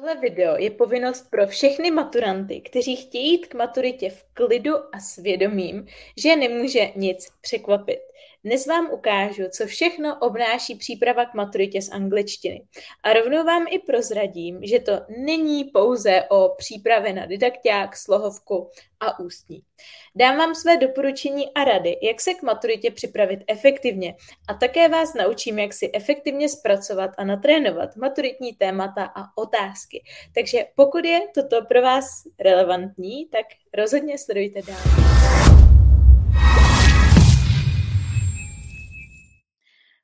Tohle video je povinnost pro všechny maturanty, kteří chtějí jít k maturitě v klidu a svědomím, že nemůže nic překvapit. Dnes vám ukážu, co všechno obnáší příprava k maturitě z angličtiny. A rovnou vám i prozradím, že to není pouze o přípravě na didakták, slohovku a ústní. Dám vám své doporučení a rady, jak se k maturitě připravit efektivně a také vás naučím, jak si efektivně zpracovat a natrénovat maturitní témata a otázky. Takže pokud je toto pro vás relevantní, tak rozhodně sledujte dál.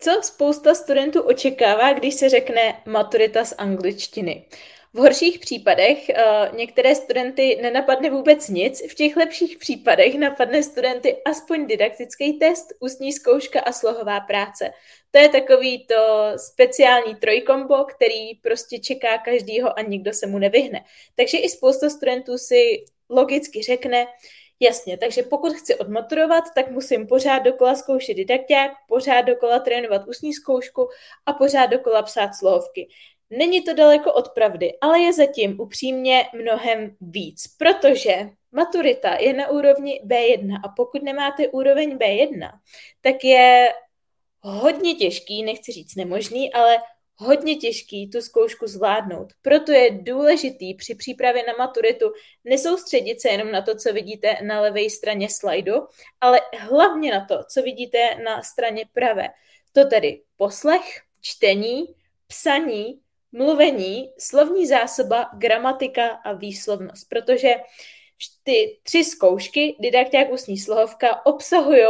Co spousta studentů očekává, když se řekne maturita z angličtiny? V horších případech uh, některé studenty nenapadne vůbec nic, v těch lepších případech napadne studenty aspoň didaktický test, ústní zkouška a slohová práce. To je takový to speciální trojkombo, který prostě čeká každýho a nikdo se mu nevyhne. Takže i spousta studentů si logicky řekne, Jasně, takže pokud chci odmaturovat, tak musím pořád dokola zkoušet didakták, pořád dokola trénovat ústní zkoušku a pořád dokola psát slohovky. Není to daleko od pravdy, ale je zatím upřímně mnohem víc, protože maturita je na úrovni B1 a pokud nemáte úroveň B1, tak je hodně těžký, nechci říct nemožný, ale hodně těžký tu zkoušku zvládnout. Proto je důležitý při přípravě na maturitu nesoustředit se jenom na to, co vidíte na levé straně slajdu, ale hlavně na to, co vidíte na straně pravé. To tedy poslech, čtení, psaní, mluvení, slovní zásoba, gramatika a výslovnost, protože ty tři zkoušky, didakták ústní slohovka, obsahují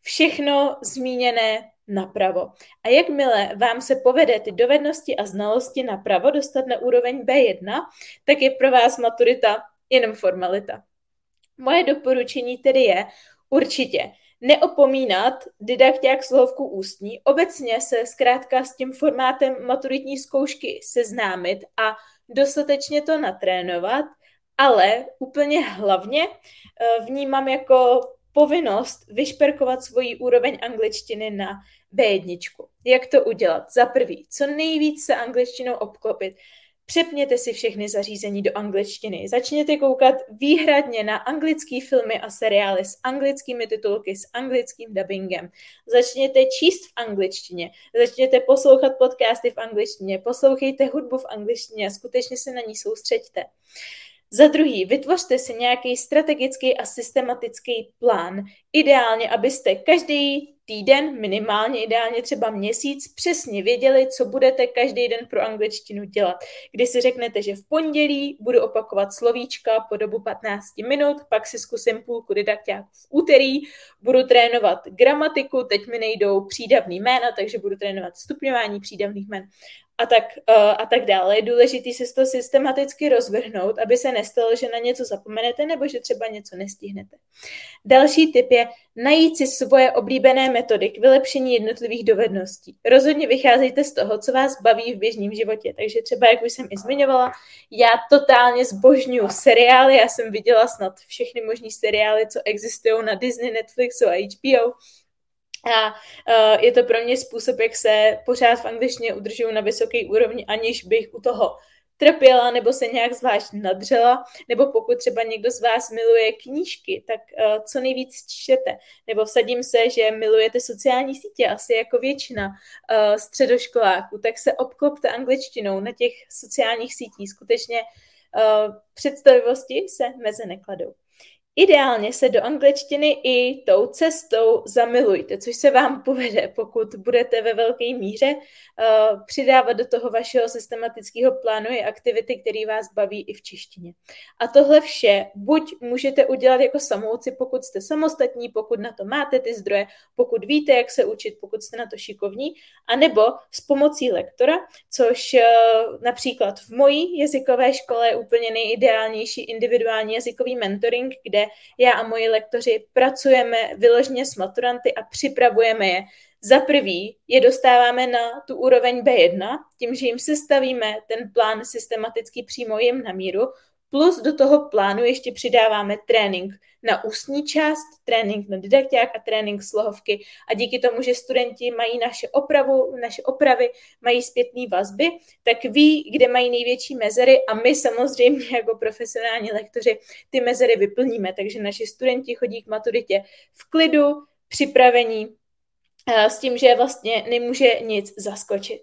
všechno zmíněné napravo. A jakmile vám se povede ty dovednosti a znalosti napravo dostat na úroveň B1, tak je pro vás maturita jenom formalita. Moje doporučení tedy je určitě neopomínat didakták slohovku ústní, obecně se zkrátka s tím formátem maturitní zkoušky seznámit a dostatečně to natrénovat, ale úplně hlavně eh, vnímám jako povinnost vyšperkovat svoji úroveň angličtiny na B1. Jak to udělat? Za prvý, co nejvíc se angličtinou obklopit. Přepněte si všechny zařízení do angličtiny. Začněte koukat výhradně na anglické filmy a seriály s anglickými titulky, s anglickým dubbingem. Začněte číst v angličtině. Začněte poslouchat podcasty v angličtině. Poslouchejte hudbu v angličtině a skutečně se na ní soustřeďte. Za druhý, vytvořte si nějaký strategický a systematický plán. Ideálně, abyste každý týden, minimálně ideálně třeba měsíc, přesně věděli, co budete každý den pro angličtinu dělat. Kdy si řeknete, že v pondělí budu opakovat slovíčka po dobu 15 minut, pak si zkusím půlku didakťáku v úterý, budu trénovat gramatiku, teď mi nejdou přídavný jména, takže budu trénovat stupňování přídavných jmén a tak, uh, a tak dále. Je důležité si to systematicky rozvrhnout, aby se nestalo, že na něco zapomenete nebo že třeba něco nestihnete. Další tip je najít si svoje oblíbené metody k vylepšení jednotlivých dovedností. Rozhodně vycházejte z toho, co vás baví v běžném životě. Takže třeba, jak už jsem i zmiňovala, já totálně zbožňuji seriály, já jsem viděla snad všechny možné seriály, co existují na Disney, Netflixu a HBO a uh, je to pro mě způsob, jak se pořád v angličtině udržuju na vysoké úrovni, aniž bych u toho trpěla nebo se nějak zvlášť nadřela, nebo pokud třeba někdo z vás miluje knížky, tak uh, co nejvíc čtete. Nebo vsadím se, že milujete sociální sítě, asi jako většina uh, středoškoláků, tak se obklopte angličtinou na těch sociálních sítích. Skutečně uh, představivosti se meze nekladou. Ideálně se do angličtiny i tou cestou zamilujte, což se vám povede, pokud budete ve velké míře uh, přidávat do toho vašeho systematického plánu i aktivity, které vás baví i v češtině. A tohle vše buď můžete udělat jako samouci, pokud jste samostatní, pokud na to máte ty zdroje, pokud víte, jak se učit, pokud jste na to šikovní, anebo s pomocí lektora, což uh, například v mojí jazykové škole je úplně nejideálnější individuální jazykový mentoring, kde já a moji lektoři pracujeme vyloženě s maturanty a připravujeme je. Za prvý je dostáváme na tu úroveň B1, tím, že jim sestavíme ten plán systematicky přímo jim na míru, Plus do toho plánu ještě přidáváme trénink na ústní část, trénink na didakták a trénink slohovky. A díky tomu, že studenti mají naše opravu, naše opravy, mají zpětné vazby, tak ví, kde mají největší mezery a my samozřejmě jako profesionální lektoři ty mezery vyplníme. Takže naši studenti chodí k maturitě v klidu, připravení, s tím, že vlastně nemůže nic zaskočit.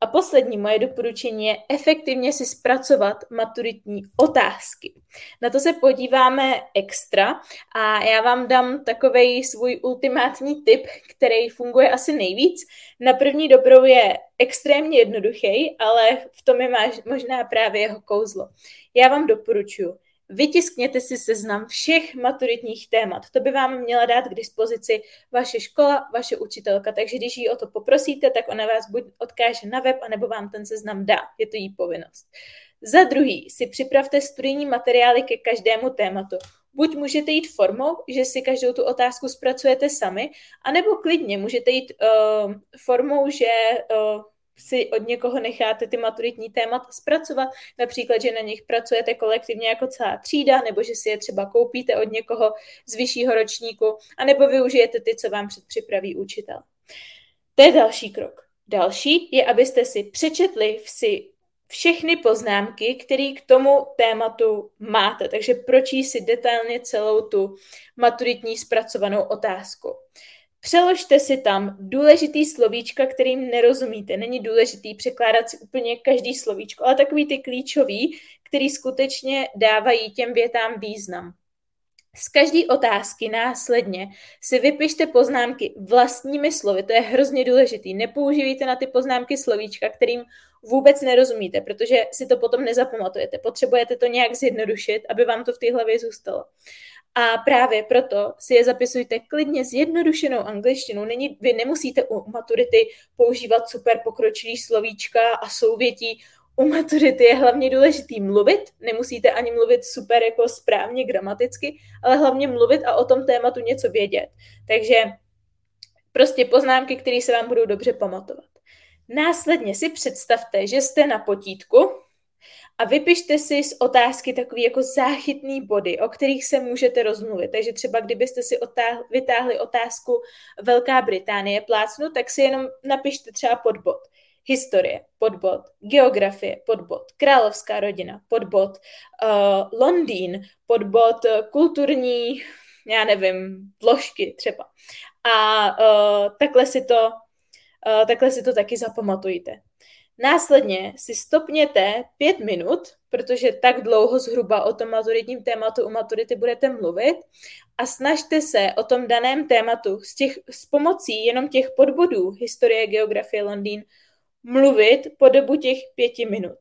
A poslední moje doporučení je efektivně si zpracovat maturitní otázky. Na to se podíváme extra a já vám dám takový svůj ultimátní tip, který funguje asi nejvíc. Na první dobrou je extrémně jednoduchý, ale v tom je možná právě jeho kouzlo. Já vám doporučuji Vytiskněte si seznam všech maturitních témat. To by vám měla dát k dispozici vaše škola, vaše učitelka. Takže když ji o to poprosíte, tak ona vás buď odkáže na web, anebo vám ten seznam dá. Je to jí povinnost. Za druhý si připravte studijní materiály ke každému tématu. Buď můžete jít formou, že si každou tu otázku zpracujete sami, anebo klidně můžete jít uh, formou, že uh, si od někoho necháte ty maturitní témata zpracovat, například, že na nich pracujete kolektivně jako celá třída, nebo že si je třeba koupíte od někoho z vyššího ročníku, anebo využijete ty, co vám předpřipraví učitel. To je další krok. Další je, abyste si přečetli si všechny poznámky, které k tomu tématu máte. Takže pročíst si detailně celou tu maturitní zpracovanou otázku. Přeložte si tam důležitý slovíčka, kterým nerozumíte. Není důležitý překládat si úplně každý slovíčko, ale takový ty klíčový, který skutečně dávají těm větám význam. Z každé otázky následně si vypište poznámky vlastními slovy, to je hrozně důležitý. Nepoužívejte na ty poznámky slovíčka, kterým vůbec nerozumíte, protože si to potom nezapamatujete. Potřebujete to nějak zjednodušit, aby vám to v té hlavě zůstalo. A právě proto si je zapisujte klidně s jednodušenou angličtinou. Není, vy nemusíte u maturity používat super pokročilý slovíčka a souvětí. U maturity je hlavně důležitý mluvit, nemusíte ani mluvit super jako správně gramaticky, ale hlavně mluvit a o tom tématu něco vědět. Takže prostě poznámky, které se vám budou dobře pamatovat. Následně si představte, že jste na potítku, a vypište si z otázky takový jako záchytný body, o kterých se můžete rozmluvit. Takže třeba kdybyste si otáhli, vytáhli otázku Velká Británie plácnu, tak si jenom napište třeba podbod. Historie, podbod, geografie, podbod, královská rodina, podbod, uh, Londýn, podbod, kulturní, já nevím, vložky třeba. A uh, takhle si to takhle si to taky zapamatujte. Následně si stopněte pět minut, protože tak dlouho zhruba o tom maturitním tématu u maturity budete mluvit a snažte se o tom daném tématu s, těch, s pomocí jenom těch podbodů historie, geografie, Londýn mluvit po dobu těch pěti minut.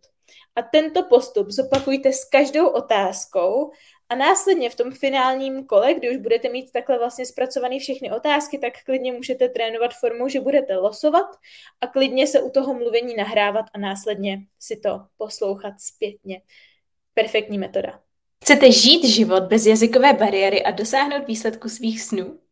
A tento postup zopakujte s každou otázkou a následně v tom finálním kole, kdy už budete mít takhle vlastně zpracované všechny otázky, tak klidně můžete trénovat formou, že budete losovat a klidně se u toho mluvení nahrávat a následně si to poslouchat zpětně. Perfektní metoda. Chcete žít život bez jazykové bariéry a dosáhnout výsledku svých snů?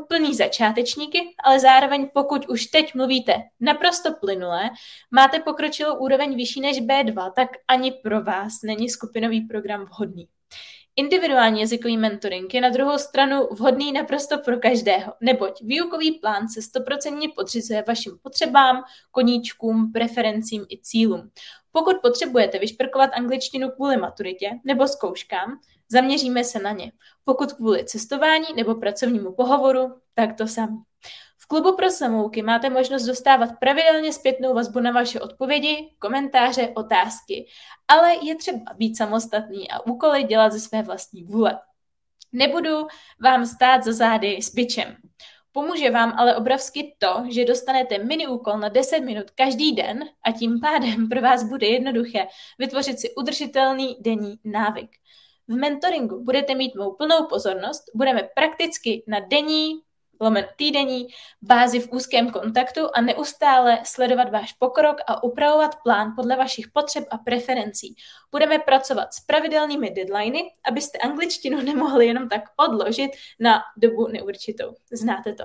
úplný začátečníky, ale zároveň pokud už teď mluvíte naprosto plynule, máte pokročilou úroveň vyšší než B2, tak ani pro vás není skupinový program vhodný. Individuální jazykový mentoring je na druhou stranu vhodný naprosto pro každého, neboť výukový plán se stoprocentně podřizuje vašim potřebám, koníčkům, preferencím i cílům. Pokud potřebujete vyšprkovat angličtinu kvůli maturitě nebo zkouškám, Zaměříme se na ně. Pokud kvůli cestování nebo pracovnímu pohovoru, tak to samé. V klubu pro samouky máte možnost dostávat pravidelně zpětnou vazbu na vaše odpovědi, komentáře, otázky, ale je třeba být samostatný a úkoly dělat ze své vlastní vůle. Nebudu vám stát za zády s bičem. Pomůže vám ale obrovsky to, že dostanete mini úkol na 10 minut každý den a tím pádem pro vás bude jednoduché vytvořit si udržitelný denní návyk. V mentoringu budete mít mou plnou pozornost, budeme prakticky na denní, lomen týdenní bázi v úzkém kontaktu a neustále sledovat váš pokrok a upravovat plán podle vašich potřeb a preferencí. Budeme pracovat s pravidelnými deadliny, abyste angličtinu nemohli jenom tak odložit na dobu neurčitou. Znáte to